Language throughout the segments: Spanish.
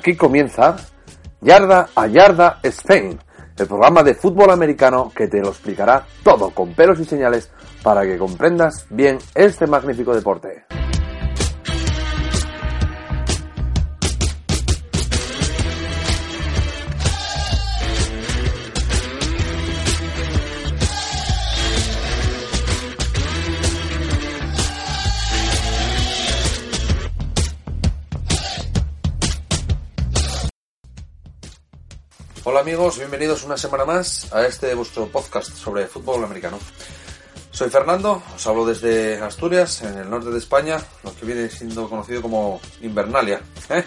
Aquí comienza Yarda a Yarda Spain, el programa de fútbol americano que te lo explicará todo con pelos y señales para que comprendas bien este magnífico deporte. Hola amigos, bienvenidos una semana más a este vuestro podcast sobre fútbol americano. Soy Fernando, os hablo desde Asturias, en el norte de España, lo que viene siendo conocido como Invernalia. ¿eh?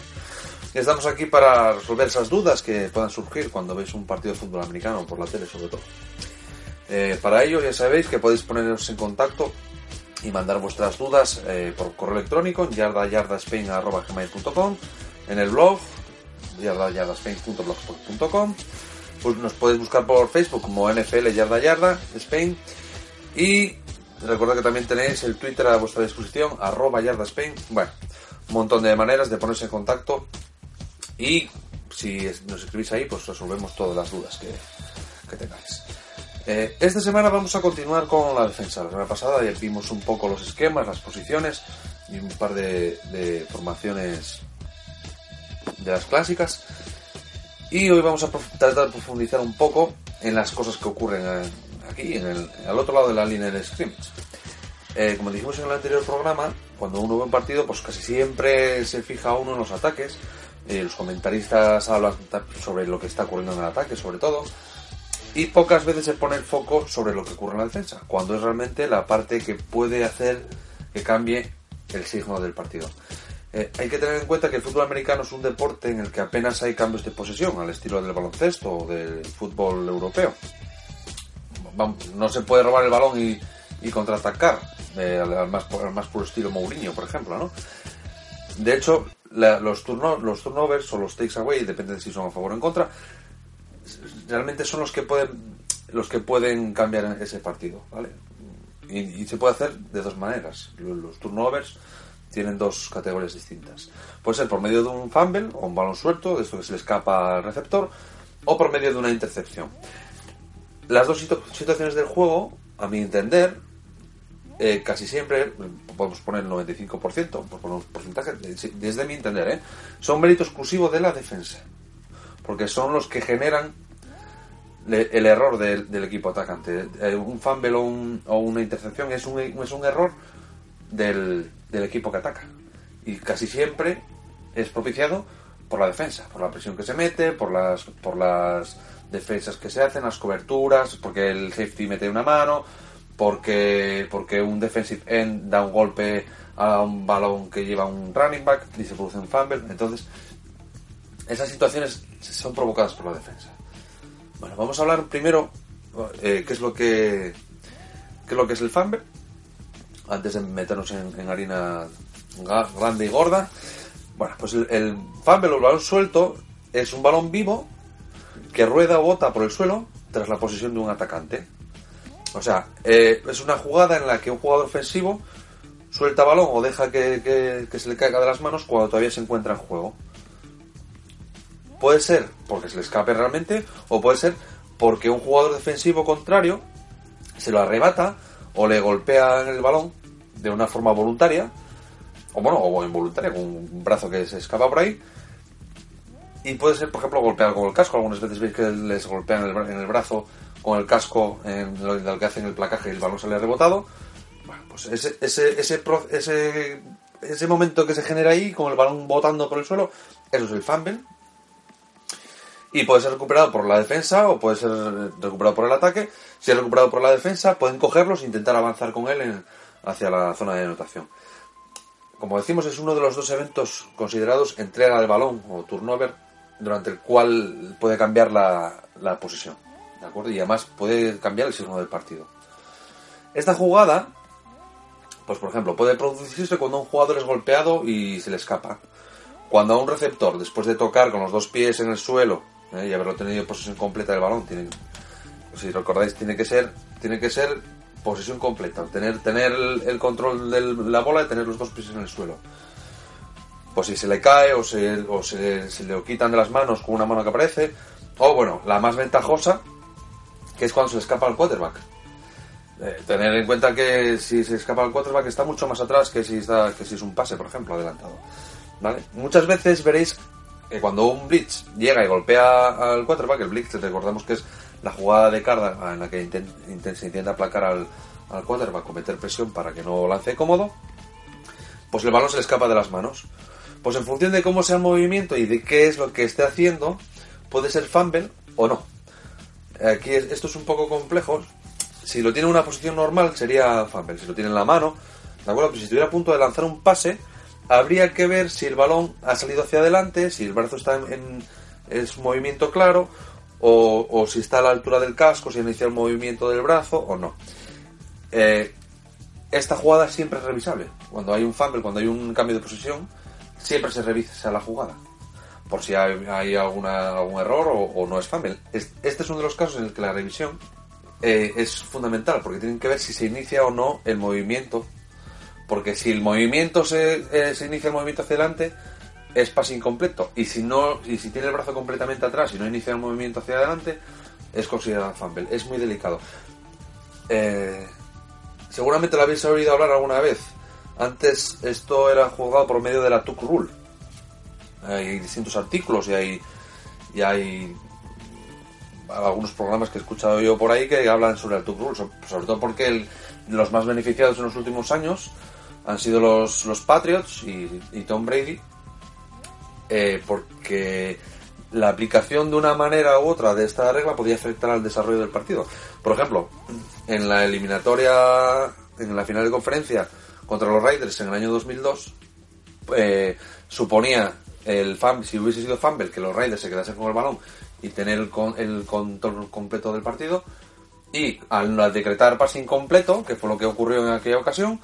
Y estamos aquí para resolver esas dudas que puedan surgir cuando veis un partido de fútbol americano, por la tele sobre todo. Eh, para ello ya sabéis que podéis poneros en contacto y mandar vuestras dudas eh, por correo electrónico en yardayardaspain.com, en el blog yardayardaspain.blogspot.com pues nos podéis buscar por Facebook como NFL Yarda Yarda Spain. Y recordad que también tenéis el Twitter a vuestra disposición arroba Yarda Spain. Bueno, un montón de maneras de ponerse en contacto. Y si nos escribís ahí pues resolvemos todas las dudas que, que tengáis. Eh, esta semana vamos a continuar con la defensa. La semana pasada vimos un poco los esquemas, las posiciones y un par de formaciones de las clásicas. Y hoy vamos a tratar de profundizar un poco en las cosas que ocurren aquí, en el, al otro lado de la línea de scrimmage. Eh, como dijimos en el anterior programa, cuando uno ve un partido, pues casi siempre se fija uno en los ataques. Eh, los comentaristas hablan sobre lo que está ocurriendo en el ataque, sobre todo. Y pocas veces se pone el foco sobre lo que ocurre en la defensa, cuando es realmente la parte que puede hacer que cambie el signo del partido. Eh, hay que tener en cuenta que el fútbol americano es un deporte en el que apenas hay cambios de posesión, al estilo del baloncesto o del fútbol europeo. No se puede robar el balón y, contraatacar, eh, al, más, puro estilo Mourinho, por ejemplo, ¿no? De hecho, los, los turnovers o los takes away, depende de si son a favor o en contra, realmente son los que pueden los que pueden cambiar ese partido, ¿vale? Y se puede hacer de dos maneras. Los turnovers tienen dos categorías distintas. Puede ser por medio de un fumble o un balón suelto, de esto que se le escapa al receptor, o por medio de una intercepción. Las dos situaciones del juego, a mi entender, eh, casi siempre, podemos poner el 95%, por poner un porcentaje, desde mi entender, ¿eh? son mérito exclusivo de la defensa. Porque son los que generan el error del, equipo atacante. Eh, un fumble o, o, una intercepción es un, es un error del, del equipo que ataca. Y casi siempre es propiciado por la defensa, por la presión que se mete, por las, por las defensas que se hacen, las coberturas, porque el safety mete una mano, porque, porque un defensive end da un golpe a un balón que lleva un running back y se produce un fumble. Entonces, esas situaciones son provocadas por la defensa. Bueno, vamos a hablar primero eh, qué es lo que qué es lo que es el fumble antes de meternos en, harina grande y gorda. Bueno, pues el, fumble balón suelto es un balón vivo que rueda o bota por el suelo tras la posición de un atacante. O sea, eh, es una jugada en la que un jugador ofensivo suelta balón o deja que, se le caiga de las manos cuando todavía se encuentra en juego. Puede ser porque se le escape realmente o puede ser porque un jugador defensivo contrario se lo arrebata o le golpea en el balón de una forma voluntaria, o bueno, o involuntaria, con un brazo que se escapa por ahí, y puede ser, por ejemplo, golpear con el casco. Algunas veces veis que les golpean en el, en el brazo con el casco en lo, en lo que hacen el placaje y el balón sale rebotado. Bueno, pues ese, ese, ese, ese, ese momento que se genera ahí, con el balón botando por el suelo, eso es el fumble. Y puede ser recuperado por la defensa o puede ser recuperado por el ataque. Si es recuperado por la defensa, pueden cogerlos e intentar avanzar con él hacia la zona de anotación. Como decimos, es uno de los dos eventos considerados entrega del balón o turnover, durante el cual puede cambiar la, la posición. ¿De acuerdo? Y además puede cambiar el signo del partido. Esta jugada, pues por ejemplo, puede producirse cuando un jugador es golpeado y se le escapa. Cuando a un receptor, después de tocar con los dos pies en el suelo ¿eh? y haberlo tenido posesión completa del balón, tiene, si recordáis, tiene que ser, tiene que ser posesión completa, tener, tener el, el control de la bola y tener los dos pies en el suelo. Pues si se le cae o, se, o se, le quitan de las manos con una mano que aparece, o bueno, la más ventajosa, que es cuando se escapa al quarterback. Eh, tener en cuenta que si se escapa al quarterback está mucho más atrás que si, está, que si es un pase, por ejemplo, adelantado. ¿Vale? Muchas veces veréis que cuando un blitz llega y golpea al quarterback, el blitz recordamos que es la jugada de carga en la que inten- inten- se intenta aplacar al, al quarterback o meter presión para que no lance cómodo, pues el balón se le escapa de las manos. Pues en función de cómo sea el movimiento y de qué es lo que esté haciendo, puede ser fumble o no. Aquí es- esto es un poco complejo. Si lo tiene en una posición normal sería fumble. Si lo tiene en la mano, ¿de acuerdo? Si estuviera a punto de lanzar un pase, habría que ver si el balón ha salido hacia adelante, si el brazo está en, en- es un movimiento claro, o, si está a la altura del casco, si inicia el movimiento del brazo o no. Eh, esta jugada siempre es revisable. Cuando hay un fumble, cuando hay un cambio de posición, siempre se revisa la jugada. Por si hay, alguna, algún error o, no es fumble. Es- Este es uno de los casos en el que la revisión eh, es fundamental, porque tienen que ver si se inicia o no el movimiento. Porque si el movimiento se, eh, se inicia el movimiento hacia adelante, es pase incompleto. Y si no, y si tiene el brazo completamente atrás y no inicia el movimiento hacia adelante, es considerado fumble. Es muy delicado. Eh, seguramente lo habéis oído hablar alguna vez. Antes esto era jugado por medio de la Tuck Rule. Hay distintos artículos y hay, y hay algunos programas que he escuchado yo por ahí que hablan sobre el Tuck Rule, so- sobre todo porque el- los más beneficiados en los últimos años han sido los, los Patriots y, y Tom Brady, eh, porque la aplicación de una manera u otra de esta regla podía afectar al desarrollo del partido. Por ejemplo, en la eliminatoria, en la final de conferencia contra los Raiders en el año 2002, eh, suponía el fumble, si hubiese sido fumble, que los Raiders se quedasen con el balón y tener el, con- el control completo del partido. Y al decretar pase incompleto, que fue lo que ocurrió en aquella ocasión,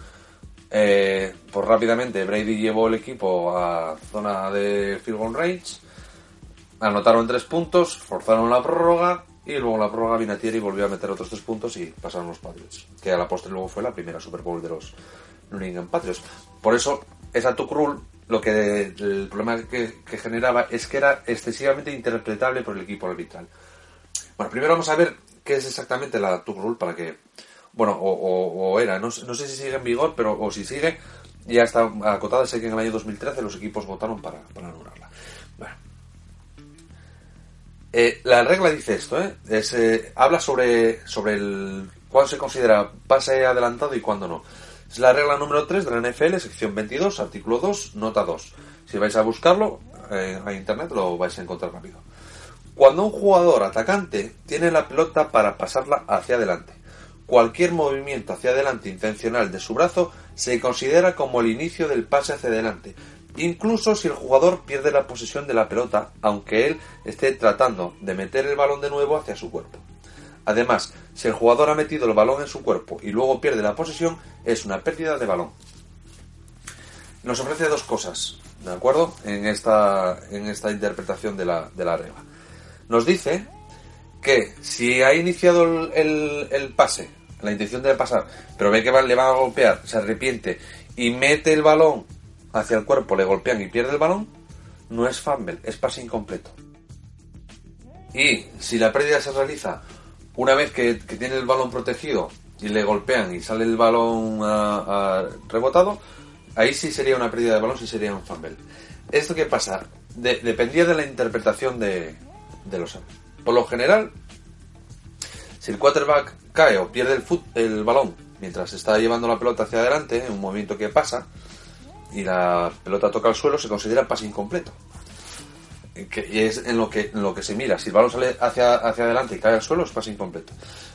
eh, pues rápidamente Brady llevó el equipo a zona de field goal range, anotaron tres puntos, forzaron la prórroga y luego la prórroga Vinatieri volvió a meter otros tres puntos y pasaron los Patriots, que a la postre luego fue la primera Super Bowl de los New England Patriots. Por eso, esa Tuck Rule, lo que el problema que, que generaba es que era excesivamente interpretable por el equipo arbitral. Bueno, primero vamos a ver qué es exactamente la Tuck Rule para que, bueno, o, o- era, no, no sé si sigue en vigor, pero o si sigue, ya está acotada, sé que en el año 2013 los equipos votaron para, anularla. Bueno. Eh, la regla dice esto, ¿eh? Eh, habla sobre, sobre el cuándo se considera pase adelantado y cuándo no. Es la regla número 3 de la NFL, sección 22, artículo 2, nota 2. Si vais a buscarlo eh, a internet lo vais a encontrar rápido. Cuando un jugador atacante tiene la pelota para pasarla hacia adelante, cualquier movimiento hacia adelante intencional de su brazo se considera como el inicio del pase hacia adelante, incluso si el jugador pierde la posesión de la pelota, aunque él esté tratando de meter el balón de nuevo hacia su cuerpo. Además, si el jugador ha metido el balón en su cuerpo y luego pierde la posesión, es una pérdida de balón. Nos ofrece dos cosas, ¿de acuerdo? En esta, en esta interpretación de la, de la regla. Nos dice que si ha iniciado el, el- el pase, la intención de pasar, pero ve que le van a golpear, se arrepiente y mete el balón hacia el cuerpo, le golpean y pierde el balón, no es fumble, es pase incompleto. Y si la pérdida se realiza una vez que, que tiene el balón protegido y le golpean y sale el balón rebotado, ahí sí sería una pérdida de balón, sí sería un fumble. ¿Esto qué pasa? de- dependía de la interpretación de, de los árbitros. Por lo general, si el quarterback cae o pierde el, el balón mientras está llevando la pelota hacia adelante, en un movimiento que pasa, y la pelota toca el suelo, se considera pase incompleto. Y es en lo, que, se mira. Si el balón sale hacia, hacia adelante y cae al suelo, es pase incompleto.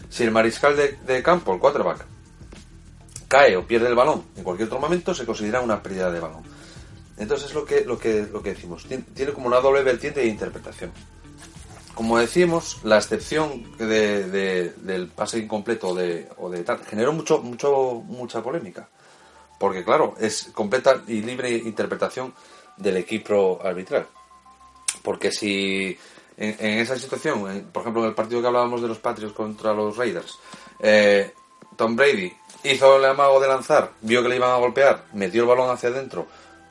Si el mariscal de, campo, el quarterback, cae o pierde el balón en cualquier otro momento, se considera una pérdida de balón. Entonces es lo que, lo que, lo que decimos. Tien- Tiene como una doble vertiente de interpretación. Como decimos, la excepción de- de- del pase incompleto de, o de tal generó mucho, mucho, mucha polémica. Porque, claro, es completa y libre interpretación del equipo arbitral. Porque si en, esa situación, en- por ejemplo, en el partido que hablábamos de los Patriots contra los Raiders, eh, Tom Brady hizo el amago de lanzar, vio que le iban a golpear, metió el balón hacia adentro,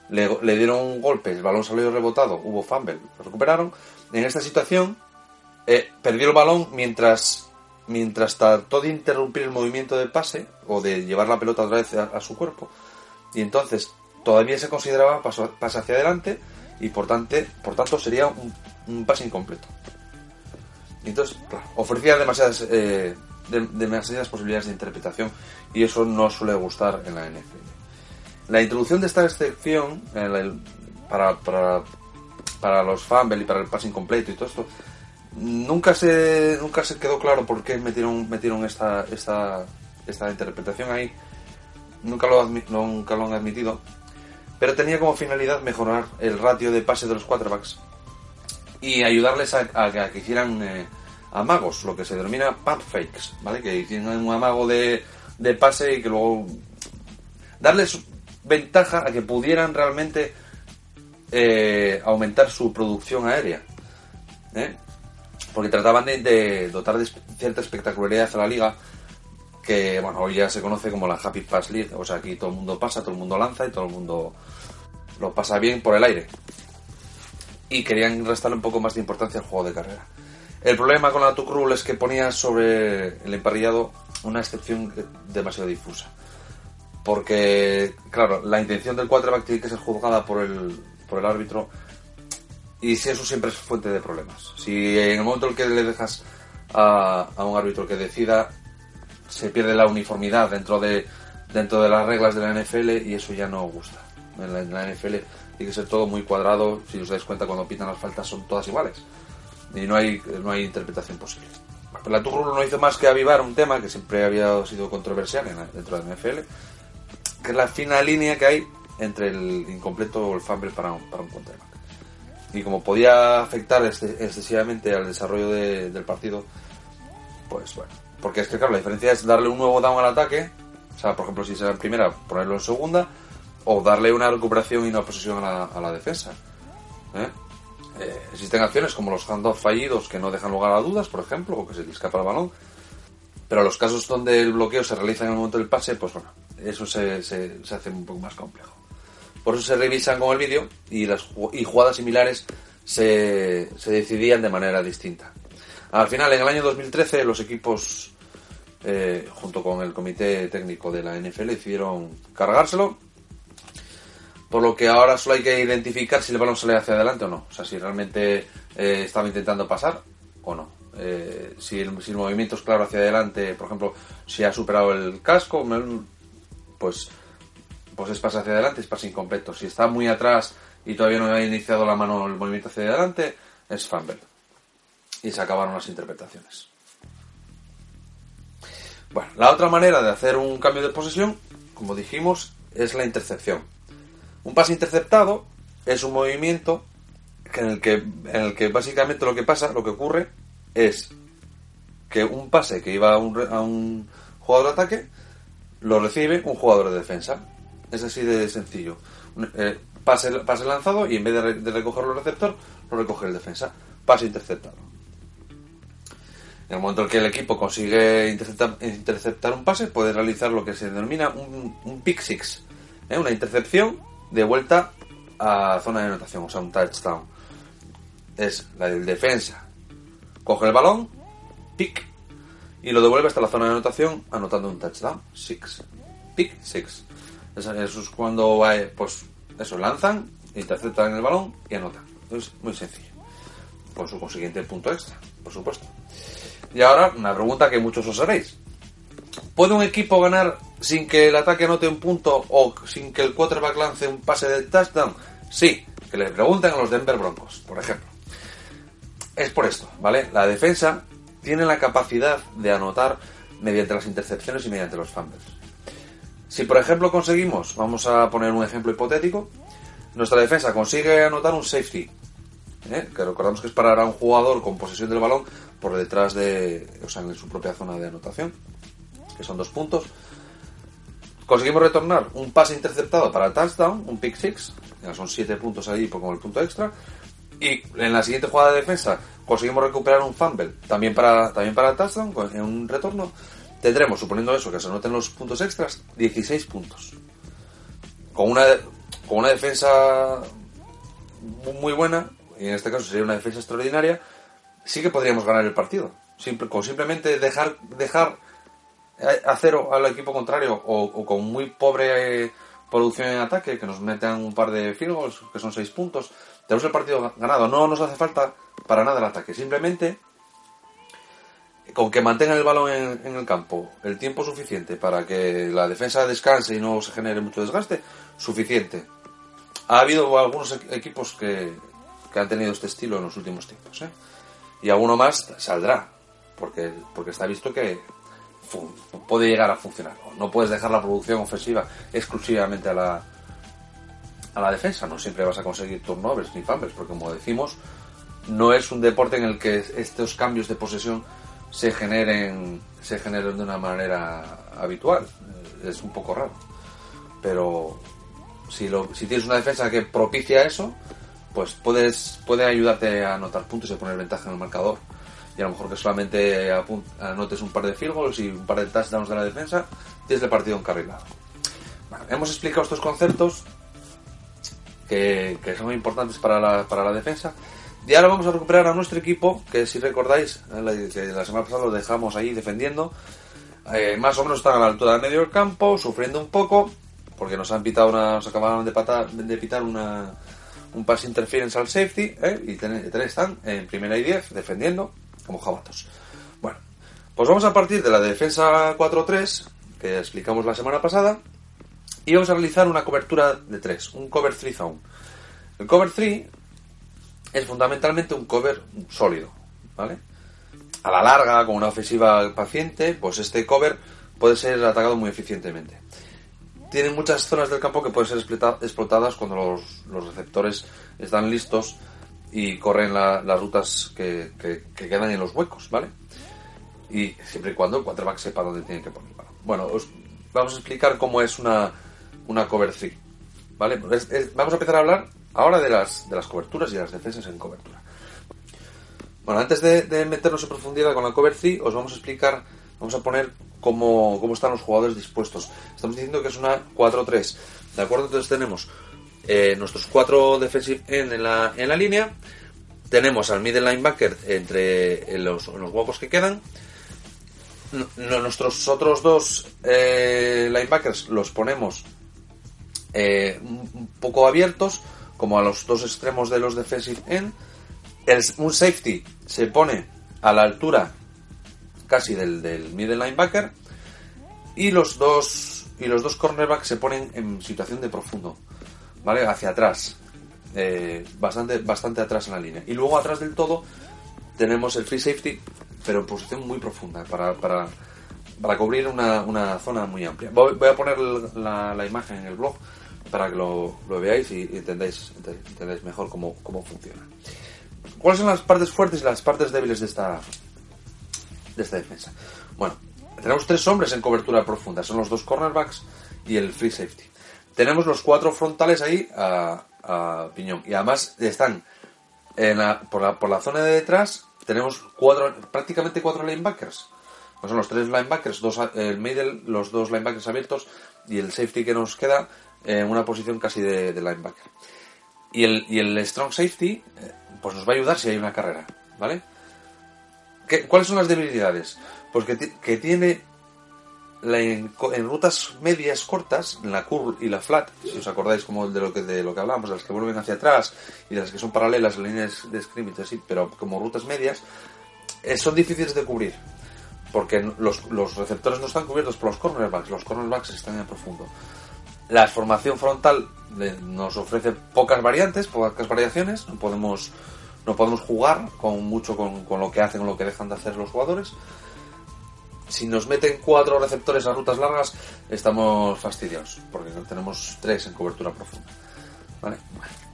le, le dieron un golpe, el balón salió rebotado, hubo fumble, lo recuperaron. En esta situación, eh, perdió el balón mientras mientras trató de interrumpir el movimiento del pase o de llevar la pelota otra vez a, su cuerpo. Y entonces todavía se consideraba paso, pase hacia adelante y por, tante- por tanto sería un, pase incompleto. Y entonces, claro, ofrecía demasiadas, eh, de- demasiadas posibilidades de interpretación y eso no suele gustar en la NFL. La introducción de esta excepción para, para, para los fumble y para el pase incompleto y todo esto nunca se nunca se quedó claro por qué metieron metieron esta esta esta interpretación ahí. Nunca lo nunca lo han admitido. Pero tenía como finalidad mejorar el ratio de pase de los quarterbacks y ayudarles a, a que- a que hicieran eh, amagos lo que se denomina pump fakes vale que hicieran un amago de, de pase y que luego darles ventaja a que pudieran realmente eh, aumentar su producción aérea ¿eh? Porque trataban de, dotar de cierta espectacularidad a la liga que bueno hoy ya se conoce como la Happy Pass League o sea aquí todo el mundo pasa todo el mundo lanza y todo el mundo lo pasa bien por el aire. Y querían restarle un poco más de importancia al juego de carrera. El problema con la Tuck Rule es que ponía sobre el emparrillado una excepción demasiado difusa. Porque claro la intención del quarterback tiene que ser juzgada por el por el árbitro y eso siempre es fuente de problemas. Si en el momento en que le dejas a, a un árbitro que decida, se pierde la uniformidad dentro de dentro de las reglas de la NFL y eso ya no gusta. En la, en la NFL tiene que ser todo muy cuadrado. Si os dais cuenta, cuando pitan las faltas son todas iguales y no hay no hay interpretación posible. La Tuck Rule no hizo más que avivar un tema que siempre había sido controversial en la- dentro de la NFL, que es la fina línea que hay entre el incompleto o el fumble para un, para un quarterback y como podía afectar este- excesivamente al desarrollo de- del partido, pues bueno. Porque es que, claro, la diferencia es darle un nuevo down al ataque, o sea, por ejemplo, si será en primera, ponerlo en segunda, o darle una recuperación y una posesión a la, a la defensa. ¿eh? Eh, existen acciones como los handoffs fallidos que no dejan lugar a dudas, por ejemplo, o que se te escapa el balón. Pero los casos donde el bloqueo se realiza en el momento del pase, pues bueno, eso se, se- se hace un poco más complejo. Por eso se revisan con el vídeo y las y jugadas similares se, se decidían de manera distinta. Al final, en el año 2013, los equipos, eh, junto con el comité técnico de la NFL, decidieron cargárselo. Por lo que ahora solo hay que identificar si el balón sale hacia adelante o no. O sea, si realmente eh, estaba intentando pasar o no. Eh, si, el, si el movimiento es claro hacia adelante, por ejemplo, si ha superado el casco, pues pues es pase hacia adelante, es pase incompleto. Si está muy atrás y todavía no ha iniciado la mano el movimiento hacia adelante, es fumble. Y se acabaron las interpretaciones. Bueno, la otra manera de hacer un cambio de posesión, como dijimos, es la intercepción. Un pase interceptado es un movimiento en el que, en el que básicamente lo que pasa, lo que ocurre, es que un pase que iba a un, a un jugador de ataque lo recibe un jugador de defensa. Es así de sencillo. Eh, pase, pase lanzado y en vez de, re- de recogerlo el receptor, lo recoge el defensa. Pase interceptado. En el momento en que el equipo consigue interceptar, un pase, puede realizar lo que se denomina un, un pick six, ¿eh? una intercepción de vuelta a zona de anotación, o sea, un touchdown. Es la del defensa. Coge el balón, pick, y lo devuelve hasta la zona de anotación anotando un touchdown. Six. Pick six. Eso, es cuando eh, pues, eso, lanzan, interceptan el balón y anotan. Es muy sencillo. Con su consiguiente punto extra, por supuesto. Y ahora, una pregunta que muchos os haréis. ¿Puede un equipo ganar sin que el ataque anote un punto o sin que el quarterback lance un pase de touchdown? Sí, que le pregunten a los Denver Broncos, por ejemplo. Es por esto, ¿vale? La defensa tiene la capacidad de anotar mediante las intercepciones y mediante los fumbles. Si por ejemplo conseguimos, vamos a poner un ejemplo hipotético, nuestra defensa consigue anotar un safety, ¿eh? que recordamos que es parar a un jugador con posesión del balón por detrás de, o sea, en su propia zona de anotación, que son dos puntos. Conseguimos retornar un pase interceptado para touchdown, un pick six, ya son siete puntos ahí como el punto extra. Y en la siguiente jugada de defensa conseguimos recuperar un fumble, también para, también para touchdown, en un retorno. Tendremos, suponiendo eso, que se anoten los puntos extras, 16 puntos. Con una, con una defensa muy buena, y en este caso sería una defensa extraordinaria, sí que podríamos ganar el partido. Simple, con simplemente dejar, dejar a cero al equipo contrario o, con muy pobre eh, producción en ataque, que nos metan un par de field que son seis puntos, tenemos el partido ganado. No nos hace falta para nada el ataque. Simplemente con que mantengan el balón en, el campo el tiempo suficiente para que la defensa descanse y no se genere mucho desgaste, suficiente. Ha habido algunos equipos que, que han tenido este estilo en los últimos tiempos. ¿eh? Y alguno más saldrá, porque, porque está visto que puede llegar a funcionar. No puedes dejar la producción ofensiva exclusivamente a la, a la defensa. No siempre vas a conseguir turnovers ni fumbles, porque como decimos, no es un deporte en el que estos cambios de posesión se generen, se generen de una manera habitual. Es un poco raro. Pero si, lo, si tienes una defensa que propicia eso, pues puedes puede ayudarte a anotar puntos y a poner ventaja en el marcador. Y a lo mejor que solamente anotes un par de field goals y un par de touchdowns de la defensa, tienes el partido encarrilado. Hemos explicado estos conceptos que, que son importantes para la, para la defensa. Y ahora vamos a recuperar a nuestro equipo, que si recordáis, eh, la, semana pasada lo dejamos ahí defendiendo. Eh, más o menos están a la altura del medio del campo, sufriendo un poco, porque nos han pitado una, nos acabaron de, de pitar una, un pass interference al safety, ¿eh? y ten, están en primera y 10 defendiendo como jabatos. Bueno, pues vamos a partir de la defensa 4-3 que explicamos la semana pasada y vamos a realizar una cobertura de 3, un cover 3 zone. El cover 3 es fundamentalmente un cover sólido, ¿vale? A la larga, con una ofensiva paciente, pues este cover puede ser atacado muy eficientemente. Tiene muchas zonas del campo que pueden ser explotadas cuando los, receptores están listos y corren las rutas que, quedan en los huecos, ¿vale? Y siempre y cuando el quarterback sepa dónde tiene que poner Bueno, os vamos a explicar cómo es una, una cover 3, ¿vale? vamos a empezar a hablar Ahora de las, de las coberturas y las defensas en cobertura. Bueno, antes de, meternos en profundidad con la cover 3, os vamos a explicar, vamos a poner cómo, están los jugadores dispuestos. Estamos diciendo que es una 4-3. ¿De acuerdo? Entonces tenemos eh, nuestros cuatro defensive en la, en la línea. Tenemos al middle linebacker entre los, los huecos que quedan. nuestros otros dos eh, linebackers los ponemos eh, un poco abiertos como a los dos extremos de los defensive end. un safety se pone a la altura casi del, del middle linebacker y los dos y los dos cornerbacks se ponen en situación de profundo, ¿vale? Hacia atrás, eh, bastante, bastante atrás en la línea. Y luego atrás del todo tenemos el free safety, pero en posición muy profunda para, para, para cubrir una, una, zona muy amplia. Voy, a poner la, la, imagen en el blog para que lo, veáis y, entendáis, entendáis mejor cómo, funciona. ¿Cuáles son las partes fuertes y las partes débiles de esta, de esta defensa? Bueno, tenemos tres hombres en cobertura profunda, son los dos cornerbacks y el free safety. Tenemos los cuatro frontales ahí a, piñón y además están en por, la, por la zona de detrás tenemos cuatro, prácticamente cuatro linebackers. Pues son los tres linebackers, dos, el middle, los dos linebackers abiertos y el safety que nos queda en una posición casi de, linebacker. Y el, y el strong safety, eh, pues nos va a ayudar si hay una carrera, ¿vale? ¿Qué, ¿Cuáles son las debilidades? Pues que, que tiene la- en, en rutas medias cortas, la curl y la flat, si os acordáis como de lo que de lo que hablamos, de las que vuelven hacia atrás y de las que son paralelas, líneas de scrimmage, así, pero como rutas medias, eh, son difíciles de cubrir. Porque los, los receptores no están cubiertos por los cornerbacks, los cornerbacks están en profundo. La formación frontal nos ofrece pocas variantes, pocas variaciones, no podemos, no podemos jugar con mucho con, con lo que hacen o lo que dejan de hacer los jugadores. Si nos meten cuatro receptores a rutas largas, estamos fastidiados, porque tenemos tres en cobertura profunda. ¿Vale?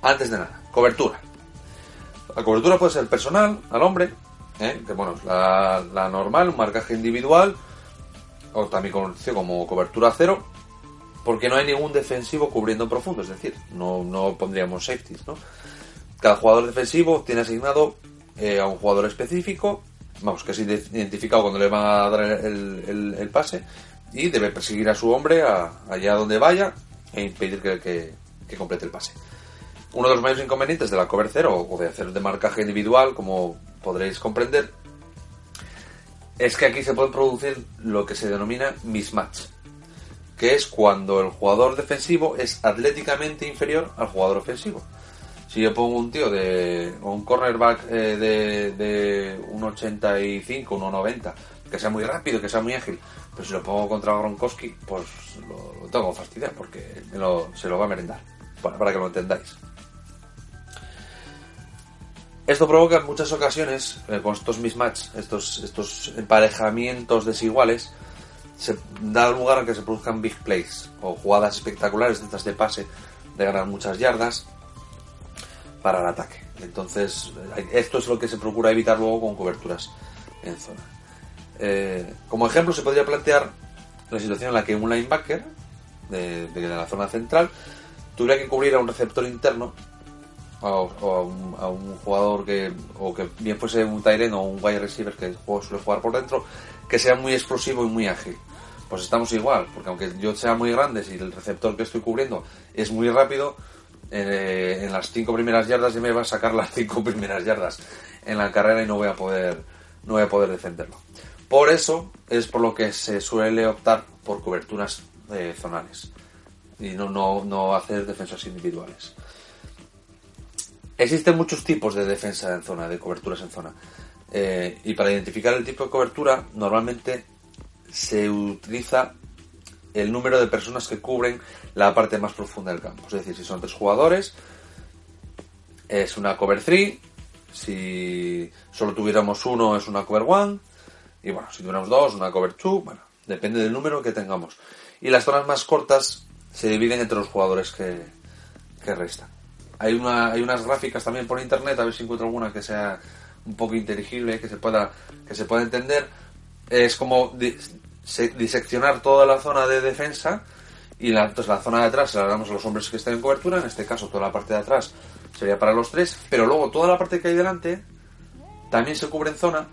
Antes de nada, cobertura. La cobertura puede ser personal, al hombre, ¿eh? que bueno, la, la normal, un marcaje individual, o también como cobertura cero, porque no hay ningún defensivo cubriendo en profundo, es decir, no, no pondríamos safeties, ¿no? Cada jugador defensivo tiene asignado eh, a un jugador específico, vamos, que es ide- identificado cuando le van a dar el, el- el pase, y debe perseguir a su hombre a- allá donde vaya e impedir que, que- que complete el pase. Uno de los mayores inconvenientes de la cover cero o de hacer de marcaje individual, como podréis comprender, es que aquí se puede producir lo que se denomina mismatch, que es cuando el jugador defensivo es atléticamente inferior al jugador ofensivo. Si yo pongo un tío de un cornerback eh, de, de un 85, un 90, que sea muy rápido, que sea muy ágil, pero si lo pongo contra Gronkowski, pues lo, tengo fastidiar porque se lo va a merendar, para, para que lo entendáis. Esto provoca en muchas ocasiones, eh, con estos mismatch, estos, estos emparejamientos desiguales, se da lugar a que se produzcan big plays o jugadas espectaculares estas de pase de ganar muchas yardas para el ataque. Entonces, esto es lo que se procura evitar luego con coberturas en zona. Eh, como ejemplo, se podría plantear la situación en la que un linebacker de, la zona central tuviera que cubrir a un receptor interno o, a, un, a un jugador que o que bien fuese un Tyren o un wide receiver que suele jugar por dentro que sea muy explosivo y muy ágil pues estamos igual porque aunque yo sea muy grande si el receptor que estoy cubriendo es muy rápido eh, en las cinco primeras yardas ya me va a sacar las cinco primeras yardas en la carrera y no voy a poder no voy a poder defenderlo por eso es por lo que se suele optar por coberturas eh, zonales y no, no, no hacer defensas individuales Existen muchos tipos de defensa en zona, de coberturas en zona. Eh, y para identificar el tipo de cobertura, normalmente se utiliza el número de personas que cubren la parte más profunda del campo. Es decir, si son tres jugadores, es una cover 3. Si solo tuviéramos uno, es una cover 1. Y bueno, si tuviéramos dos, una cover 2. Bueno, depende del número que tengamos. Y las zonas más cortas se dividen entre los jugadores que, que restan. Hay, una, hay unas gráficas también por internet, a ver si encuentro alguna que sea un poco inteligible, que se pueda, que se pueda entender. Es como diseccionar toda la zona de defensa y la, entonces la zona de atrás se la damos a los hombres que estén en cobertura, en este caso toda la parte de atrás sería para los tres, pero luego toda la parte que hay delante también se cubre en zona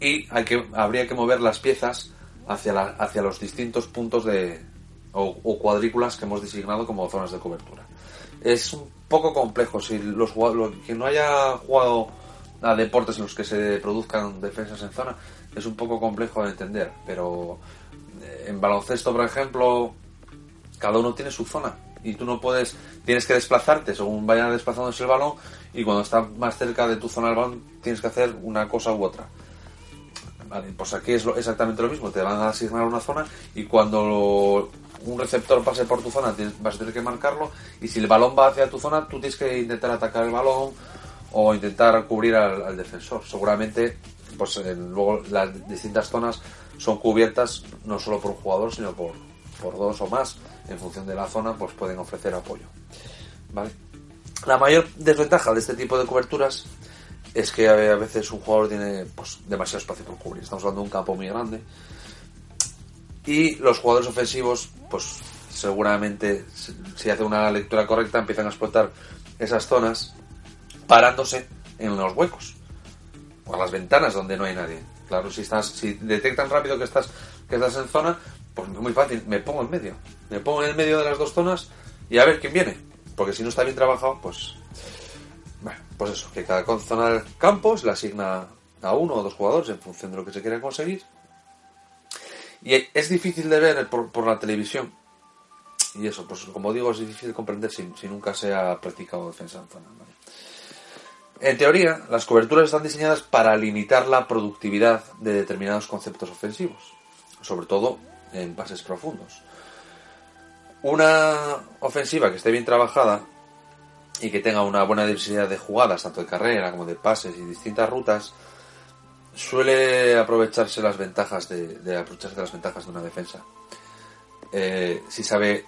y hay que, habría que mover las piezas hacia, la- hacia los distintos puntos de, o, cuadrículas que hemos designado como zonas de cobertura. Es un poco complejo. Si los jugadores, quien no haya jugado a deportes en los que se produzcan defensas en zona, es un poco complejo de entender. Pero eh, en baloncesto, por ejemplo, cada uno tiene su zona y tú no puedes, tienes que desplazarte según vaya desplazándose el balón y cuando está más cerca de tu zona del balón tienes que hacer una cosa u otra. Vale, pues aquí es exactamente lo mismo, te van a asignar una zona y cuando un receptor pase por tu zona tienes- vas a tener que marcarlo y si el balón va hacia tu zona tú tienes que intentar atacar el balón o intentar cubrir al defensor. Seguramente pues eh, luego las distintas zonas son cubiertas no solo por un jugador sino por, por dos o más en función de la zona pues pueden ofrecer apoyo. ¿Vale? La mayor desventaja de este tipo de coberturas es que a veces un jugador tiene pues, demasiado espacio por cubrir. Estamos hablando de un campo muy grande. Y los jugadores ofensivos, pues seguramente, si- si hace una lectura correcta, empiezan a explotar esas zonas parándose en los huecos a las ventanas donde no hay nadie. Claro, si estás, si detectan rápido que estás, que estás en zona, pues es muy fácil, me pongo en medio. Me pongo en el medio de las dos zonas y a ver quién viene. Porque si no está bien trabajado, pues bueno, pues eso, que cada zona del campo se le asigna a uno o dos jugadores en función de lo que se quiera conseguir. Y es difícil de ver por, por la televisión. Y eso, pues como digo, es difícil de comprender si, si nunca se ha practicado defensa en zona. En teoría, las coberturas están diseñadas para limitar la productividad de determinados conceptos ofensivos, sobre todo en pases profundos. Una ofensiva que esté bien trabajada y que tenga una buena diversidad de jugadas, tanto de carrera como de pases y distintas rutas, suele aprovecharse las ventajas de, aprovecharse las ventajas de una defensa. Eh, si sabe,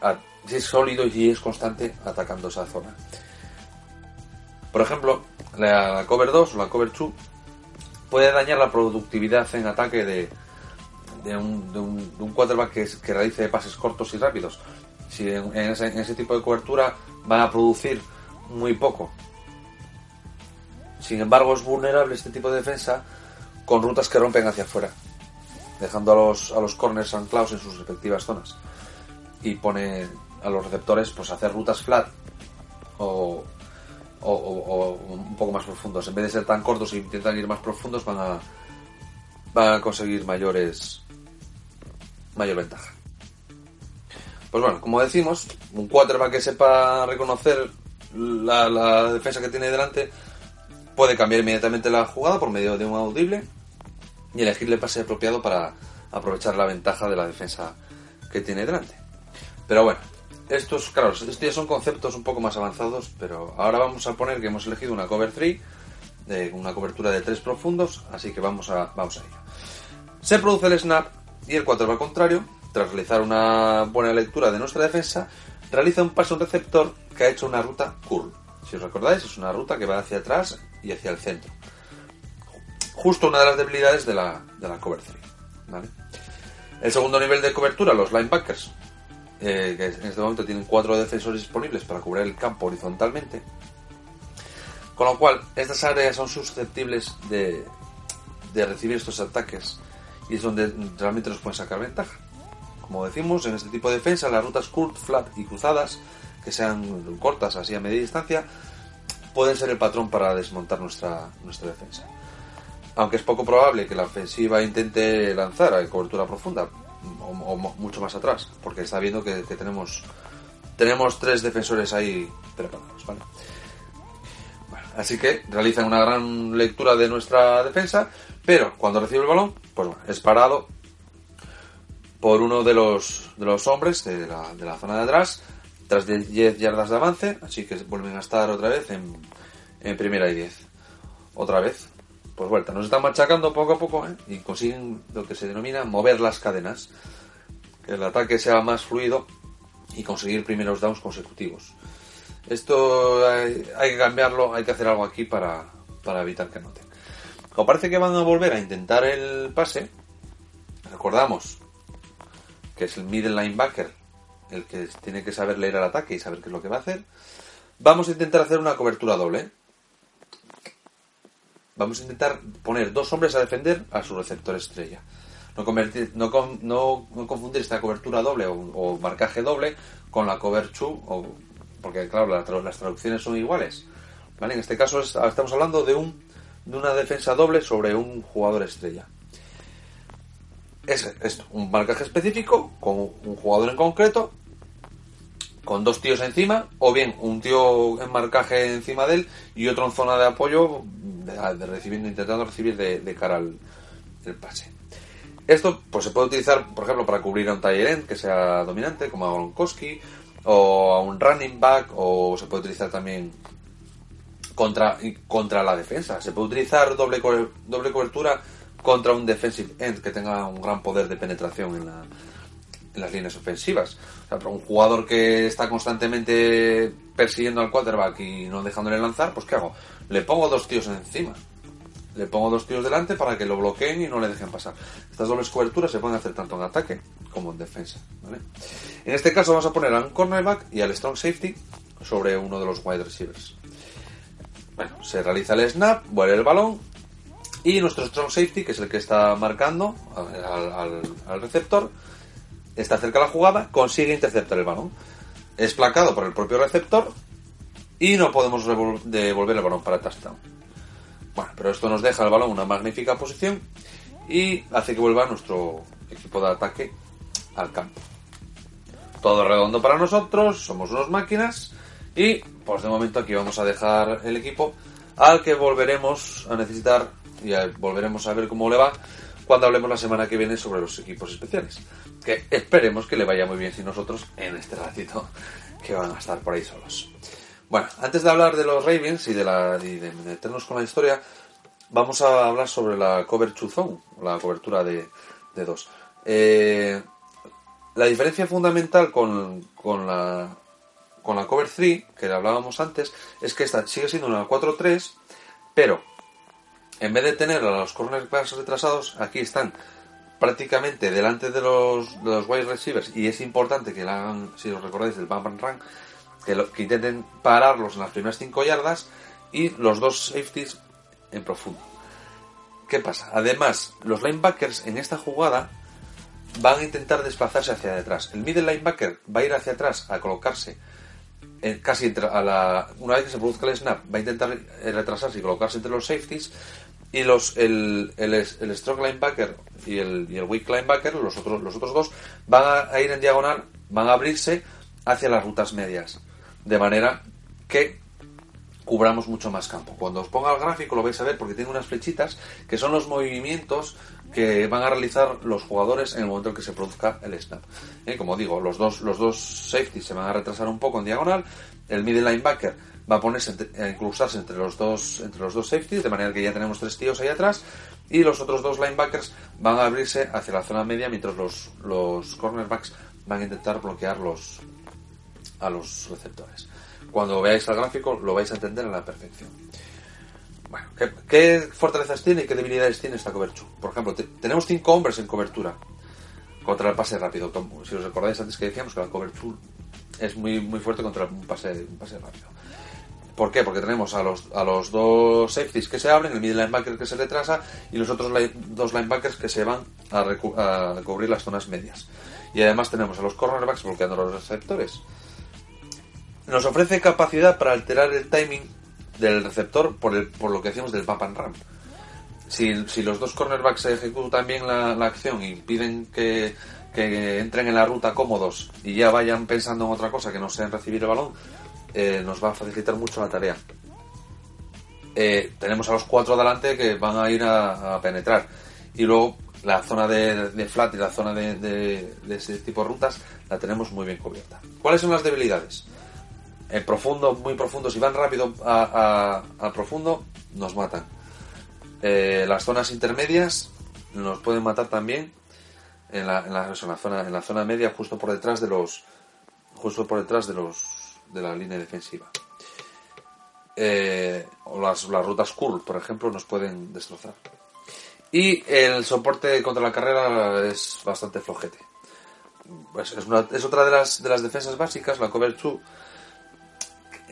si es sólido y es constante atacando esa zona. Por ejemplo, la cover 2 o la cover 2 puede dañar la productividad en ataque de, un, de, un, de un, quarterback que, realice pases cortos y rápidos. Si en, ese, tipo de cobertura van a producir muy poco. Sin embargo, es vulnerable este tipo de defensa con rutas que rompen hacia afuera, dejando a los, a los corners anclados en sus respectivas zonas. Y pone a los receptores pues hacer rutas flat o, o, un poco más profundos. En vez de ser tan cortos e intentan ir más profundos, van a, conseguir mayores mayor ventaja. Pues bueno, como decimos, un quarterback que sepa reconocer la, defensa que tiene delante puede cambiar inmediatamente la jugada por medio de un audible y elegirle el pase apropiado para aprovechar la ventaja de la defensa que tiene delante. Pero bueno, estos, claro, estos ya son conceptos un poco más avanzados, pero ahora vamos a poner que hemos elegido una cover 3, de una cobertura de 3 profundos, así que vamos a, vamos a ello. Se produce el snap y el quarterback contrario, tras realizar una buena lectura de nuestra defensa, realiza un un receptor que ha hecho una ruta curl. Si os recordáis, es una ruta que va hacia atrás y hacia el centro. Justo una de las debilidades de la, de la cover 3. ¿vale? El segundo nivel de cobertura, los linebackers, eh, que en este momento tienen cuatro defensores disponibles para cubrir el campo horizontalmente. Con lo cual, estas áreas son susceptibles de, recibir estos ataques y es donde realmente nos pueden sacar ventaja. Como decimos, en este tipo de defensa, las rutas curl, flat y cruzadas, que sean cortas así a media distancia, pueden ser el patrón para desmontar nuestra, nuestra defensa. Aunque es poco probable que la ofensiva intente lanzar a cobertura profunda, o, o mucho más atrás, porque está viendo que, tenemos tenemos tres defensores ahí preparados, ¿vale? Bueno, así que realizan una gran lectura de nuestra defensa, pero cuando recibe el balón, pues bueno, es parado por uno de los, de los hombres de la, de la zona de atrás, tras 10 yardas de avance, así que vuelven a estar otra vez en, en primera y 10. Otra vez, pues vuelta. Nos están machacando poco a poco ¿eh? y consiguen lo que se denomina mover las cadenas. Que el ataque sea más fluido y conseguir primeros downs consecutivos. Esto hay, que cambiarlo, hay que hacer algo aquí para, para evitar que noten. Como parece que van a volver a intentar el pase, recordamos que es el middle linebacker el que tiene que saber leer el ataque y saber qué es lo que va a hacer. Vamos a intentar hacer una cobertura doble. Vamos a intentar poner dos hombres a defender a su receptor estrella. No, convertir, no, no, no confundir esta cobertura doble o, marcaje doble con la cover two, o, porque claro, la, las traducciones son iguales. ¿vale? En este caso estamos hablando de, un, de una defensa doble sobre un jugador estrella. Es esto, un marcaje específico con un jugador en concreto con dos tíos encima, o bien un tío en marcaje encima de él y otro en zona de apoyo, de, de recibiendo, intentando recibir de, cara al el pase. Esto pues se puede utilizar, por ejemplo, para cubrir a un end que sea dominante, como a Gronkowski, o a un running back, o se puede utilizar también contra, contra la defensa. Se puede utilizar doble, doble cobertura contra un defensive end que tenga un gran poder de penetración en la, en las líneas ofensivas. O sea, un jugador que está constantemente persiguiendo al quarterback y no dejándole lanzar, pues ¿qué hago? Le pongo dos tíos encima. Le pongo dos tíos delante para que lo bloqueen y no le dejen pasar. Estas dobles coberturas se pueden hacer tanto en ataque como en defensa. En este caso vamos a poner a un cornerback y al strong safety sobre uno de los wide receivers. Bueno, se realiza el snap, vuelve el balón y nuestro strong safety, que es el que está marcando al receptor, está cerca de la jugada, consigue interceptar el balón. Es placado por el propio receptor y no podemos devolver el balón para touchdown. Bueno, pero esto nos deja el balón en una magnífica posición y hace que vuelva nuestro equipo de ataque al campo. Todo redondo para nosotros, somos unos máquinas y pues de momento aquí vamos a dejar el equipo al que volveremos a necesitar y volveremos a ver cómo le va cuando hablemos la semana que viene sobre los equipos especiales. Que esperemos que le vaya muy bien si nosotros en este ratito que van a estar por ahí solos. Bueno, antes de hablar de los Ravens y de, la, de meternos con la historia, vamos a hablar sobre la cover zone, la cobertura de, de dos. Eh, la diferencia fundamental con, con, la, con la cover 3, que hablábamos antes, es que esta sigue siendo una 4-3, pero en vez de tener a los cornerbacks retrasados, aquí están prácticamente delante de los, de los wide receivers y es importante que hagan, si os recordáis, del bump and run, que intenten pararlos en las primeras 5 yardas y los dos safeties en profundo. ¿Qué pasa? Además, los linebackers en esta jugada van a intentar desplazarse hacia detrás. El middle linebacker va a ir hacia atrás a colocarse casi entre, a la, una vez que se produzca el snap, va a intentar retrasarse y colocarse entre los safeties y los el, el, el strong linebacker y el, y el weak linebacker, los otros, los otros dos, van a, ir en diagonal, van a abrirse hacia las rutas medias. De manera que cubramos mucho más campo. Cuando os ponga el gráfico lo vais a ver porque tiene unas flechitas que son los movimientos que van a realizar los jugadores en el momento en que se produzca el snap. Eh, como digo, los dos, los dos safeties se van a retrasar un poco en diagonal, el middle linebacker va a ponerse a incrustarse entre los dos entre los dos safeties de manera que ya tenemos tres tíos ahí atrás y los otros dos linebackers van a abrirse hacia la zona media mientras los, los cornerbacks van a intentar bloquear los a los receptores cuando veáis el gráfico lo vais a entender a la perfección bueno, ¿qué, fortalezas tiene y qué debilidades tiene esta cobertura? Por ejemplo, tenemos cinco hombres en cobertura contra el pase rápido. Si os recordáis antes que decíamos que la cobertura es muy, muy fuerte contra un pase, un pase rápido. ¿Por qué? Porque tenemos a los, a los dos safeties que se abren, el middle linebacker que se retrasa y los otros dos linebackers que se van a, cubrir las zonas medias. Y además tenemos a los cornerbacks bloqueando los receptores. Nos ofrece capacidad para alterar el timing del receptor por, el, por lo que decíamos del pap and run. Si, si los dos cornerbacks ejecutan bien la, la acción y piden que, que entren en la ruta cómodos y ya vayan pensando en otra cosa que no sea en recibir el balón, eh, nos va a facilitar mucho la tarea. Eh, tenemos a los cuatro adelante que van a ir a, penetrar. Y luego la zona de, flat y la zona de, ese tipo de rutas la tenemos muy bien cubierta. ¿Cuáles son las debilidades? En profundo, muy profundo, si van rápido a, profundo, nos matan. Eh, las zonas intermedias nos pueden matar también en la, zona, en la zona media, justo por detrás de los justo por detrás de los de la línea defensiva. Eh, o las, las rutas curl, por ejemplo, nos pueden destrozar. Y el soporte contra la carrera es bastante flojete. Pues es, una, es, otra de las, de las defensas básicas, la cover 2.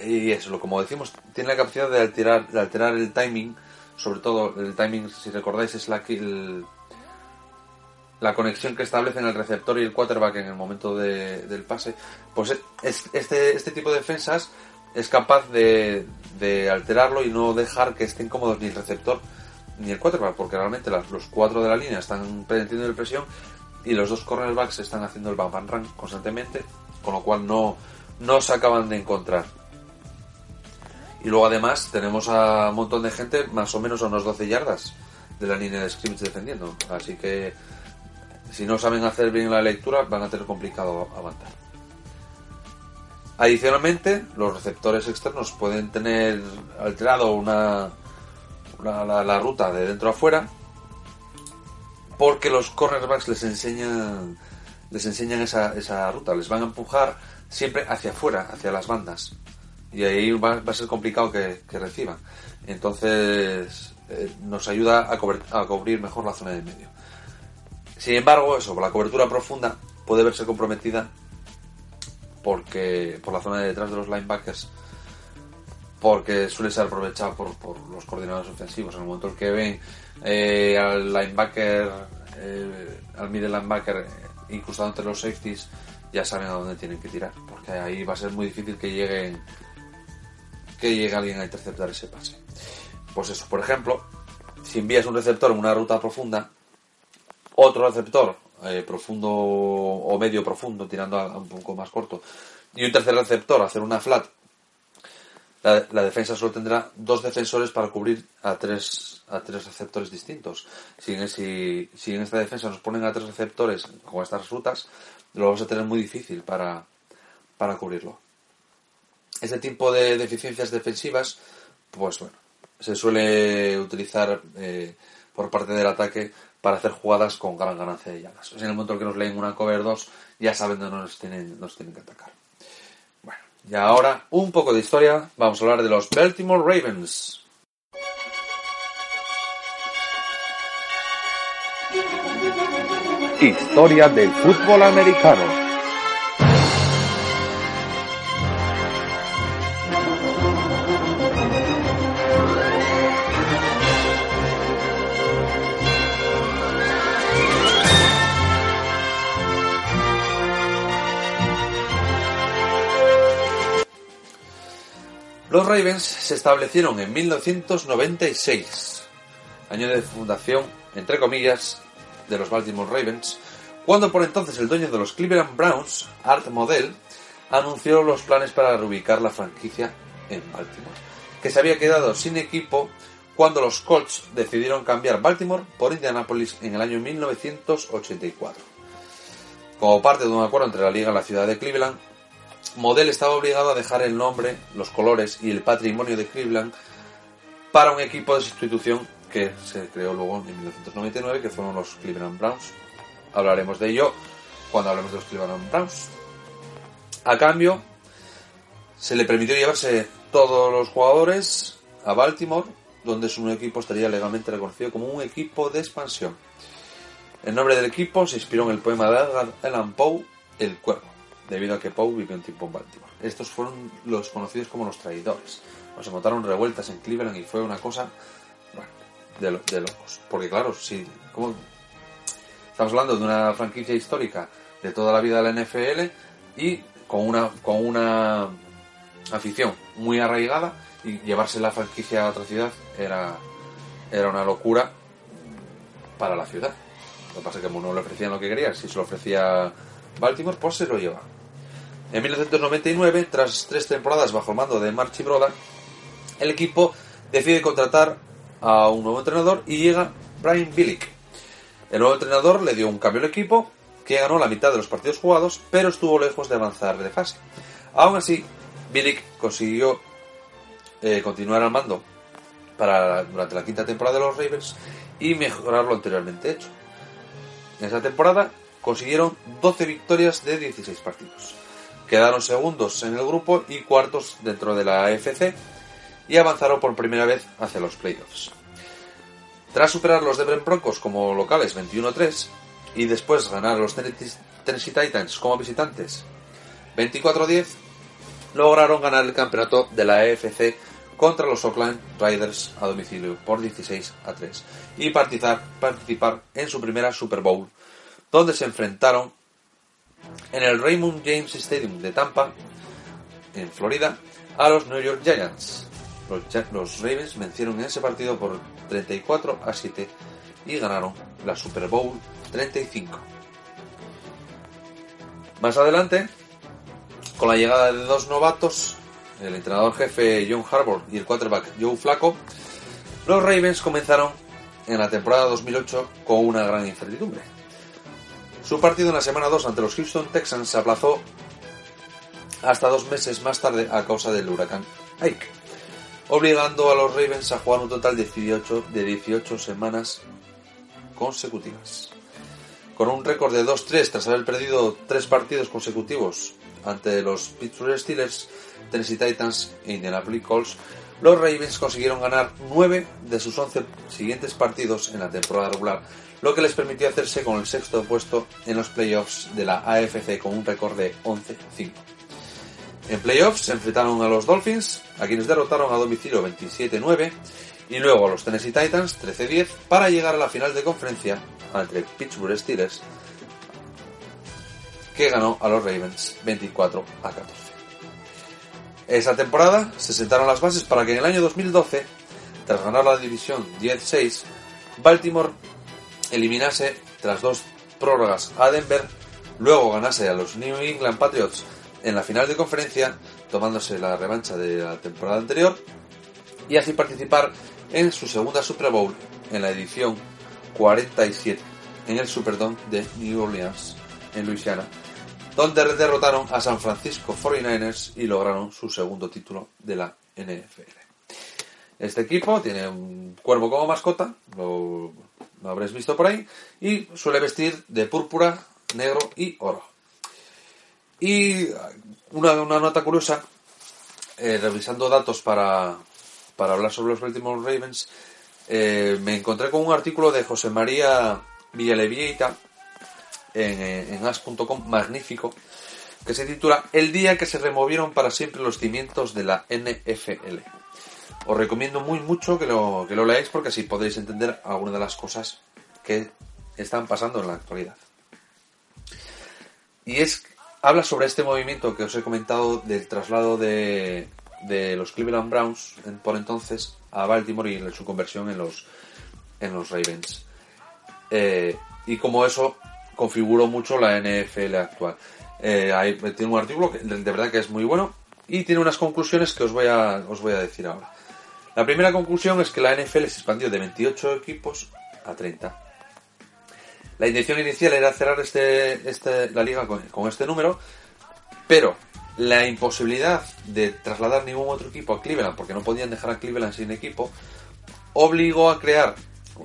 Y eso, como decimos, tiene la capacidad de alterar, de alterar el timing. Sobre todo, el timing, si recordáis, es la, el, la conexión que establecen el receptor y el quarterback en el momento del pase, pues este, este tipo de defensas es capaz de, alterarlo y no dejar que estén cómodos ni el receptor ni el quarterback, porque realmente los cuatro de la línea están pendiendo de presión y los dos cornerbacks están haciendo el bump and run constantemente, con lo cual no, no se acaban de encontrar. Y luego además tenemos a un montón de gente más o menos a unos 12 yardas de la línea de scrimmage defendiendo. Así que si no saben hacer bien la lectura, van a tener complicado avanzar. Adicionalmente, los receptores externos pueden tener alterado una, la, ruta de dentro a fuera porque los cornerbacks les enseñan les enseñan esa, esa ruta, les van a empujar siempre hacia afuera, hacia las bandas. Y ahí va, a ser complicado que, reciban. Entonces eh, nos ayuda a, a cubrir mejor la zona de medio. Sin embargo, eso, la cobertura profunda puede verse comprometida porque por la zona de detrás de los linebackers porque suele ser aprovechado por, los coordinadores ofensivos. En el momento en que ven eh, al linebacker eh, al middle linebacker eh, incrustado entre los safeties ya saben a dónde tienen que tirar porque ahí va a ser muy difícil que lleguen que llegue alguien a interceptar ese pase. Pues eso por ejemplo si envías un receptor en una ruta profunda otro receptor eh, profundo o medio profundo, tirando a, un poco más corto, y un tercer receptor, hacer una flat, la, defensa solo tendrá dos defensores para cubrir a tres, a tres receptores distintos. Si en, si, si en esta defensa nos ponen a tres receptores con estas rutas, lo vamos a tener muy difícil para, para cubrirlo. Este tipo de deficiencias defensivas, pues bueno, se suele utilizar eh, por parte del ataque para hacer jugadas con gran ganancia de yardas. En el momento en que nos leen una cover 2, ya saben dónde nos tienen, nos tienen que atacar. Bueno, y ahora un poco de historia. Vamos a hablar de los Baltimore Ravens. Historia del fútbol americano. Los Ravens se establecieron en 1996, año de fundación, entre comillas, de los Baltimore Ravens, cuando por entonces el dueño de los Cleveland Browns, Art Modell, anunció los planes para reubicar la franquicia en Baltimore, que se había quedado sin equipo cuando los Colts decidieron cambiar Baltimore por Indianapolis en el año 1984. Como parte de un acuerdo entre la liga y la ciudad de Cleveland, Modell estaba obligado a dejar el nombre, los colores y el patrimonio de Cleveland para un equipo de sustitución que se creó luego en 1999, que fueron los Cleveland Browns. Hablaremos de ello cuando hablemos de los Cleveland Browns. A cambio, se le permitió llevarse todos los jugadores a Baltimore, donde su nuevo equipo estaría legalmente reconocido como un equipo de expansión. El nombre del equipo se inspiró en el poema de Edgar Allan Poe, El Cuervo, debido a que Poe vivió un tiempo en Baltimore. Estos fueron los conocidos como los traidores. Se montaron revueltas en Cleveland y fue una cosa bueno, de, lo- de locos. Porque claro, si estamos hablando de una franquicia histórica de toda la vida de la NFL y con una, con una afición muy arraigada y llevarse la franquicia a otra ciudad era, era una locura para la ciudad. Lo que pasa es que no le ofrecían lo que quería, si se lo ofrecía Baltimore, pues se lo lleva. En 1999, tras tres temporadas bajo el mando de Marchi Broda, el equipo decide contratar a un nuevo entrenador y llega Brian Billick. El nuevo entrenador le dio un cambio al equipo que ganó la mitad de los partidos jugados, pero estuvo lejos de avanzar de fase. Aún así, Billick consiguió eh, continuar al mando para durante la quinta temporada de los Ravens y mejorar lo anteriormente hecho. En esa temporada consiguieron 12 victorias de 16 partidos. Quedaron segundos en el grupo y cuartos dentro de la AFC y avanzaron por primera vez hacia los playoffs. Tras superar los Denver Broncos como locales 21-3 y después ganar a los Tennessee Titans como visitantes 24-10, lograron ganar el campeonato de la AFC contra los Oakland Raiders a domicilio por 16 a 3 y participar en su primera Super Bowl, donde se enfrentaron en el Raymond James Stadium de Tampa, en Florida, a los New York Giants. Los, Ravens vencieron en ese partido por 34 a 7 y ganaron la Super Bowl 35. Más adelante, con la llegada de dos novatos, el entrenador jefe John Harbaugh y el quarterback Joe Flacco, los Ravens comenzaron en la temporada 2008 con una gran incertidumbre. Su partido en la semana 2 ante los Houston Texans se aplazó hasta dos meses más tarde a causa del huracán Ike, obligando a los Ravens a jugar un total de 18, de 18 semanas consecutivas. Con un récord de 2-3 tras haber perdido tres partidos consecutivos ante los Pittsburgh Steelers, Tennessee Titans e Indianapolis Colts, los Ravens consiguieron ganar 9 de sus 11 siguientes partidos en la temporada regular, lo que les permitió hacerse con el sexto puesto en los playoffs de la AFC con un récord de 11-5. En playoffs se enfrentaron a los Dolphins, a quienes derrotaron a domicilio 27-9, y luego a los Tennessee Titans 13-10 para llegar a la final de conferencia entre Pittsburgh Steelers, que ganó a los Ravens 24 a 14. Esa temporada se sentaron las bases para que en el año 2012, tras ganar la división 10-6, Baltimore eliminase tras dos prórrogas a Denver, luego ganase a los New England Patriots en la final de conferencia, tomándose la revancha de la temporada anterior, y así participar en su segunda Super Bowl en la edición 47 en el Superdome de New Orleans, en Louisiana, donde derrotaron a San Francisco 49ers y lograron su segundo título de la NFL. Este equipo tiene un cuervo como mascota, habréis visto por ahí, y suele vestir de púrpura, negro y oro. Y una, nota curiosa, eh, revisando datos para, para hablar sobre los Baltimore Ravens, eh, me encontré con un artículo de José María Villalevieta en, eh, en as.com, magnífico, que se titula El día que se removieron para siempre los cimientos de la NFL. Os recomiendo muy mucho que lo, que lo leáis porque así podéis entender algunas de las cosas que están pasando en la actualidad. Y es, habla sobre este movimiento que os he comentado del traslado de, de los Cleveland Browns por entonces a Baltimore y su conversión en los, en los Ravens. Eh, y como eso configuró mucho la NFL actual. Eh, tiene un artículo que de, verdad que es muy bueno y tiene unas conclusiones que os voy a, os voy a decir ahora. La primera conclusión es que la NFL se expandió de 28 equipos a 30. La intención inicial era cerrar este, este la liga con, con este número, pero la imposibilidad de trasladar ningún otro equipo a Cleveland, porque no podían dejar a Cleveland sin equipo, obligó a crear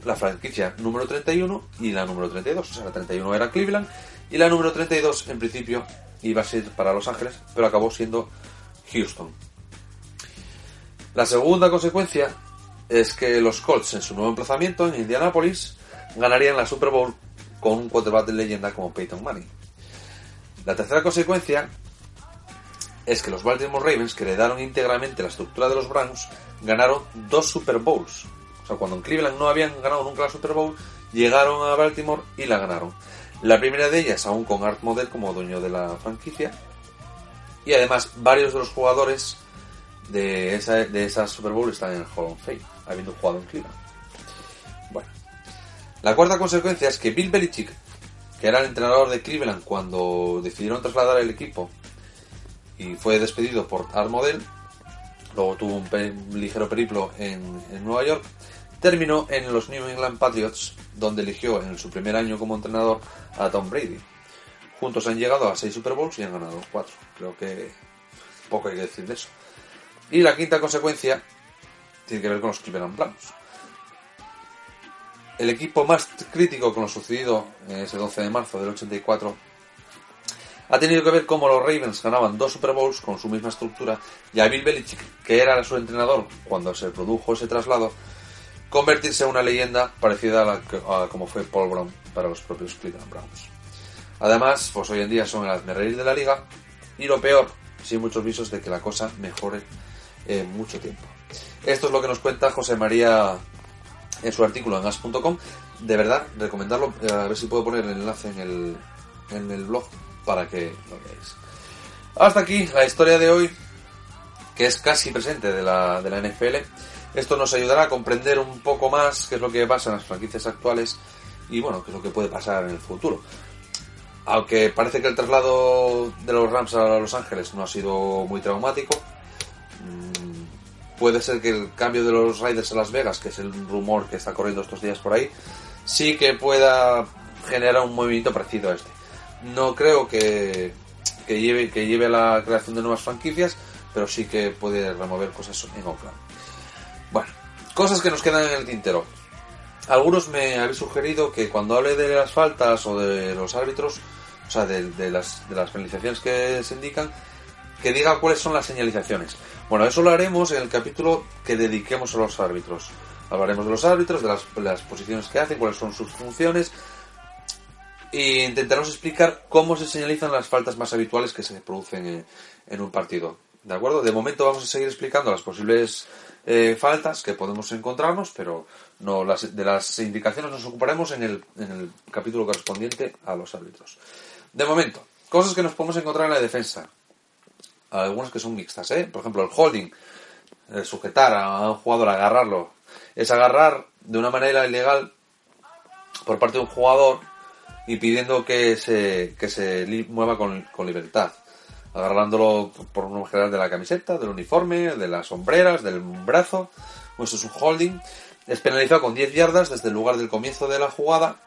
la franquicia número 31 y la número 32. O sea, la 31 era Cleveland y la número 32 en principio iba a ser para Los Ángeles, pero acabó siendo Houston. La segunda consecuencia es que los Colts en su nuevo emplazamiento en Indianapolis ganarían la Super Bowl con un quarterback de leyenda como Peyton Manning. La tercera consecuencia es que los Baltimore Ravens, que heredaron íntegramente la estructura de los Browns, ganaron dos Super Bowls. O sea, cuando en Cleveland no habían ganado nunca la Super Bowl, llegaron a Baltimore y la ganaron. La primera de ellas aún con Art Model como dueño de la franquicia. Y además varios de los jugadores de esa, de esa Super Bowl están en el Hall of Fame, habiendo jugado en Cleveland. Bueno. La cuarta consecuencia es que Bill Belichick, que era el entrenador de Cleveland cuando decidieron trasladar el equipo y fue despedido por Art Model, luego tuvo un, ligero periplo en, Nueva York, terminó en los New England Patriots, donde eligió en su primer año como entrenador a Tom Brady. Juntos han llegado a seis Super Bowls y han ganado cuatro. Creo que poco hay que decir de eso. Y la quinta consecuencia tiene que ver con los Cleveland Browns. El equipo más crítico con lo sucedido ese 12 de marzo del 84 ha tenido que ver cómo los Ravens ganaban dos Super Bowls con su misma estructura y a Bill Belichick, que era su entrenador cuando se produjo ese traslado, convertirse en una leyenda parecida a, la como fue Paul Brown para los propios Cleveland Browns. Además, pues hoy en día son el reír de la liga y lo peor, sin muchos visos de que la cosa mejore en mucho tiempo. Esto es lo que nos cuenta José María en su artículo en as.com. De verdad, recomendarlo, eh, a ver si puedo poner el enlace en el, en el blog para que lo veáis. Hasta aquí la historia de hoy, que es casi presente de la, de la NFL. Esto nos ayudará a comprender un poco más qué es lo que pasa en las franquicias actuales y bueno, qué es lo que puede pasar en el futuro. Aunque parece que el traslado de los Rams a Los Ángeles no ha sido muy traumático, puede ser que el cambio de los Raiders a Las Vegas, que es el rumor que está corriendo estos días por ahí, sí que pueda generar un movimiento parecido a este. No creo que, que, lleve, que lleve a la creación de nuevas franquicias, pero sí que puede remover cosas en Oakland. Bueno, cosas que nos quedan en el tintero. Algunos me habéis sugerido que cuando hable de las faltas o de los árbitros, o sea, de, las, de las penalizaciones que se indican, que diga cuáles son las señalizaciones. Bueno, eso lo haremos en el capítulo que dediquemos a los árbitros. Hablaremos de los árbitros, de las, posiciones que hacen, cuáles son sus funciones, e intentaremos explicar cómo se señalizan las faltas más habituales que se producen en, un partido. ¿De acuerdo? De momento vamos a seguir explicando las posibles eh, faltas que podemos encontrarnos, pero no las, de las indicaciones nos ocuparemos en el capítulo correspondiente a los árbitros. De momento, cosas que nos podemos encontrar en la defensa. Algunas que son mixtas, ¿eh? Por ejemplo, el holding, sujetar a un jugador, agarrarlo, es agarrar de una manera ilegal por parte de un jugador impidiendo que se, que se mueva con, con libertad, agarrándolo por lo general de la camiseta, del uniforme, de las sombreras, del brazo. Pues es un holding. Es penalizado con 10 yardas desde el lugar del comienzo de la jugada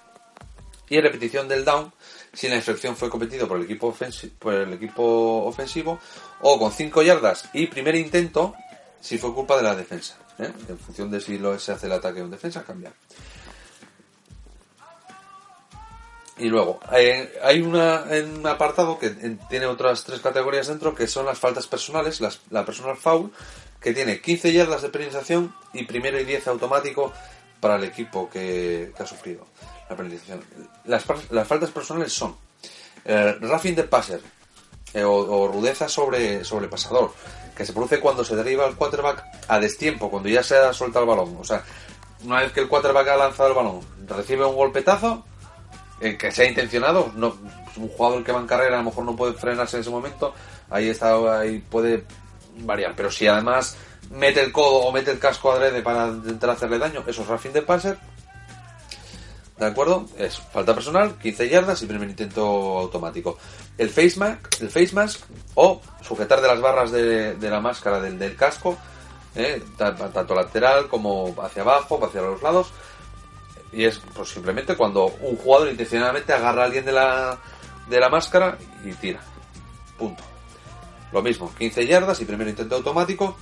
y en repetición del down si la infracción fue cometido por el equipo, por el equipo ofensivo o con 5 yardas y primer intento si fue culpa de la defensa. ¿eh? En función de si lo, se hace el ataque o defensa, cambia. Y luego, eh, hay una, en un apartado que en- tiene otras tres categorías dentro, que son las faltas personales, las- la personal foul, que tiene 15 yardas de penalización y primero y 10 automático para el equipo que, ha sufrido la penalización. Las, las faltas personales son eh, the passer eh, o, rudeza sobre, sobre pasador, que se produce cuando se derriba el quarterback a destiempo, cuando ya se ha soltado el balón. O sea, una vez que el quarterback ha lanzado el balón, recibe un golpetazo, eh, que sea intencionado, no, un jugador que va en carrera a lo mejor no puede frenarse en ese momento, ahí está, ahí puede variar, pero si además mete el codo o mete el casco adrede para intentar hacerle daño, eso es roughing the passer, ¿de acuerdo? Es falta personal, 15 yardas y primer intento automático. El face mask, el face mask o sujetar de las barras de, la máscara del, casco, ¿eh? Ta- tanto lateral como hacia abajo, hacia los lados, y es pues simplemente cuando un jugador intencionadamente agarra a alguien de la, de la máscara y tira. Punto. Lo mismo, 15 yardas y primer intento automático.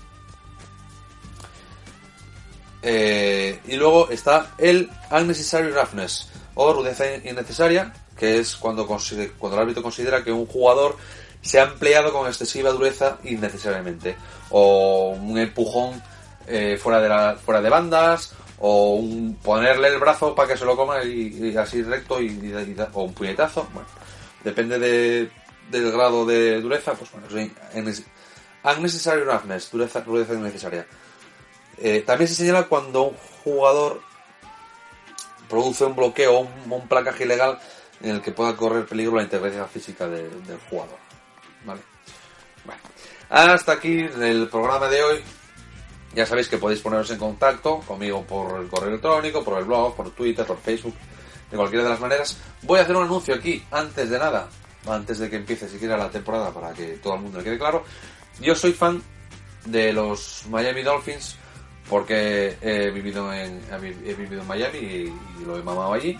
Eh, y luego está el unnecessary roughness o rudeza innecesaria, que es cuando, cuando el árbitro considera que un jugador se ha empleado con excesiva dureza innecesariamente. O un empujón eh, fuera, de la, fuera de bandas, o un ponerle el brazo para que se lo coma y, así recto, y, y- o un puñetazo. Bueno, depende de- del grado de dureza, pues bueno, en- unnecessary roughness, dureza, dureza innecesaria. Eh, también se señala cuando un jugador produce un bloqueo o un, placaje ilegal en el que pueda correr peligro la integridad física de- del jugador. ¿Vale? Bueno, hasta aquí el programa de hoy. Ya sabéis que podéis poneros en contacto conmigo por el correo electrónico, por el blog, por Twitter, por Facebook, de cualquiera de las maneras. Voy a hacer un anuncio aquí, antes de nada, antes de que empiece siquiera la temporada, para que todo el mundo le quede claro. Yo soy fan de los Miami Dolphins porque he vivido en, he vi- he vivido en Miami y, lo he mamado allí.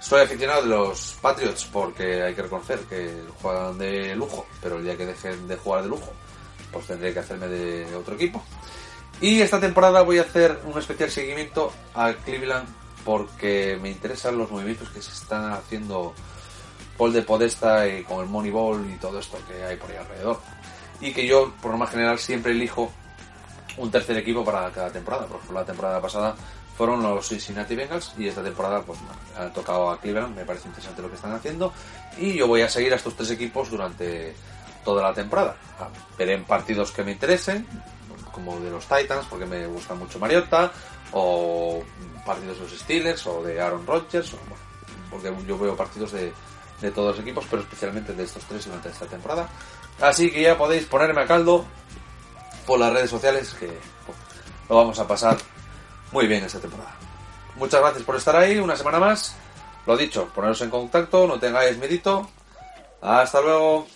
Soy aficionado de los Patriots porque hay que reconocer que juegan de lujo, pero el día que dejen de jugar de lujo, pues tendré que hacerme de otro equipo. Y esta temporada voy a hacer un especial seguimiento a Cleveland porque me interesan los movimientos que se están haciendo Paul de Podesta y con el Moneyball y todo esto que hay por ahí alrededor. Y que yo, por norma general, siempre elijo un tercer equipo para cada temporada. Por ejemplo, la temporada pasada fueron los Cincinnati Bengals y esta temporada pues ha tocado a Cleveland. Me parece interesante lo que están haciendo y yo voy a seguir a estos tres equipos durante toda la temporada. Veré en partidos que me interesen, como de los Titans, porque me gusta mucho Mariota, o partidos de los Steelers, o de Aaron Rodgers, porque yo veo partidos de, de todos los equipos, pero especialmente de estos tres durante esta temporada. Así que ya podéis ponerme a caldo por las redes sociales, que lo vamos a pasar muy bien esta temporada. Muchas gracias por estar ahí, una semana más. Lo dicho, poneros en contacto, no tengáis medito. Hasta luego.